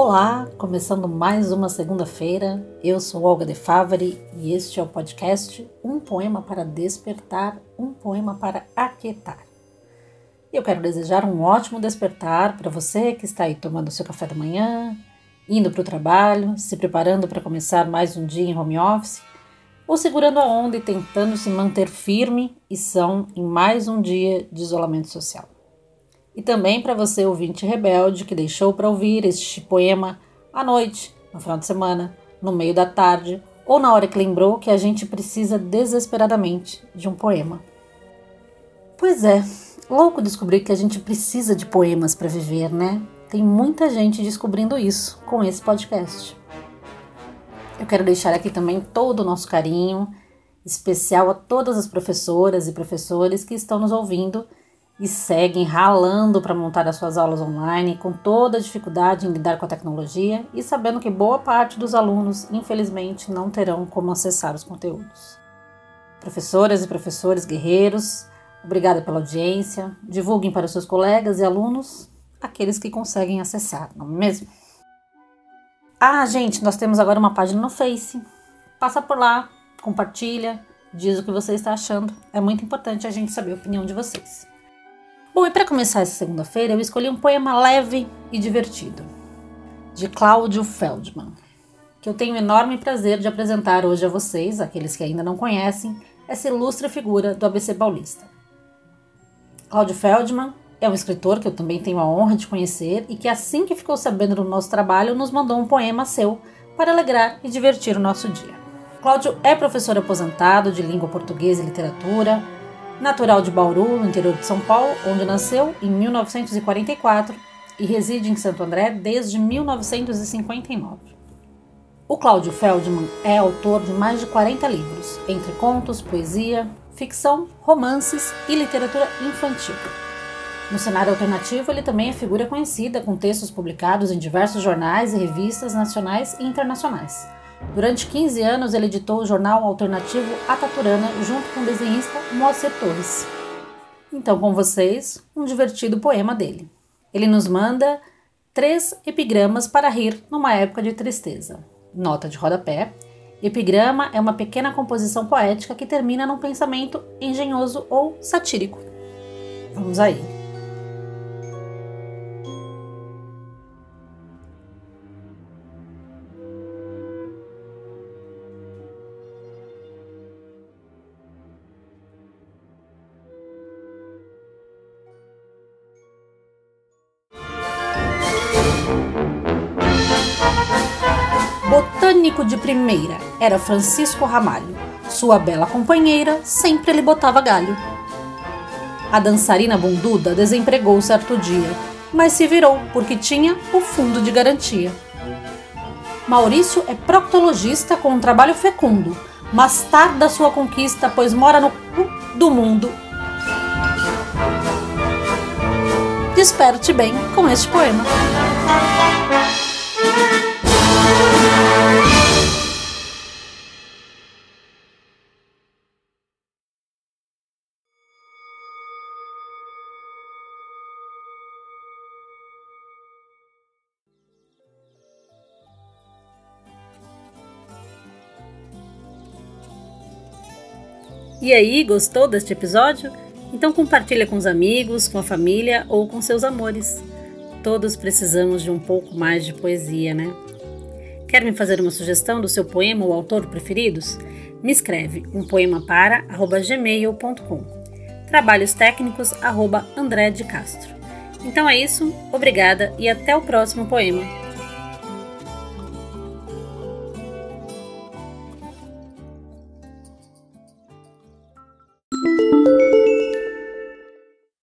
Olá, começando mais uma segunda-feira. Eu sou Olga De Favari e este é o podcast Um Poema para Despertar, um poema para aquietar. Eu quero desejar um ótimo despertar para você que está aí tomando seu café da manhã, indo para o trabalho, se preparando para começar mais um dia em home office, ou segurando a onda e tentando se manter firme e são em mais um dia de isolamento social e também para você ouvinte rebelde que deixou para ouvir este poema à noite, no final de semana, no meio da tarde ou na hora que lembrou que a gente precisa desesperadamente de um poema. Pois é, louco descobrir que a gente precisa de poemas para viver, né? Tem muita gente descobrindo isso com esse podcast. Eu quero deixar aqui também todo o nosso carinho, especial a todas as professoras e professores que estão nos ouvindo e seguem ralando para montar as suas aulas online, com toda a dificuldade em lidar com a tecnologia e sabendo que boa parte dos alunos, infelizmente, não terão como acessar os conteúdos. Professoras e professores guerreiros, obrigada pela audiência. Divulguem para os seus colegas e alunos aqueles que conseguem acessar, não é mesmo? Ah, gente, nós temos agora uma página no Face. Passa por lá, compartilha, diz o que você está achando. É muito importante a gente saber a opinião de vocês. Bom, e para começar essa segunda-feira, eu escolhi um poema leve e divertido, de Cláudio Feldman, que eu tenho enorme prazer de apresentar hoje a vocês, aqueles que ainda não conhecem, essa ilustre figura do ABC Paulista. Cláudio Feldman é um escritor que eu também tenho a honra de conhecer e que, assim que ficou sabendo do nosso trabalho, nos mandou um poema seu para alegrar e divertir o nosso dia. Cláudio é professor aposentado de língua portuguesa e literatura, Natural de Bauru, no interior de São Paulo, onde nasceu em 1944 e reside em Santo André desde 1959. O Cláudio Feldman é autor de mais de 40 livros, entre contos, poesia, ficção, romances e literatura infantil. No cenário alternativo, ele também é figura conhecida, com textos publicados em diversos jornais e revistas nacionais e internacionais Durante 15 anos, ele editou o jornal alternativo Ataturana junto com o desenhista Moacir Torres. Então, com vocês, um divertido poema dele. Ele nos manda três epigramas para rir numa época de tristeza. Nota de rodapé. Epigrama é uma pequena composição poética que termina num pensamento engenhoso ou satírico. Vamos aí. Botânico de primeira era Francisco Ramalho. Sua bela companheira sempre lhe botava galho. A dançarina bunduda desempregou certo dia, mas se virou porque tinha o fundo de garantia. Maurício é proctologista com um trabalho fecundo, mas tarda sua conquista, pois mora no cu do mundo. Desperte bem com este poema. E aí, gostou deste episódio? Então compartilha com os amigos, com a família ou com seus amores. Todos precisamos de um pouco mais de poesia, né? Quer me fazer uma sugestão do seu poema ou autor preferidos? Me escreve um poema para gmail.com. Trabalhos técnicos André de Castro. Então é isso, obrigada e até o próximo poema.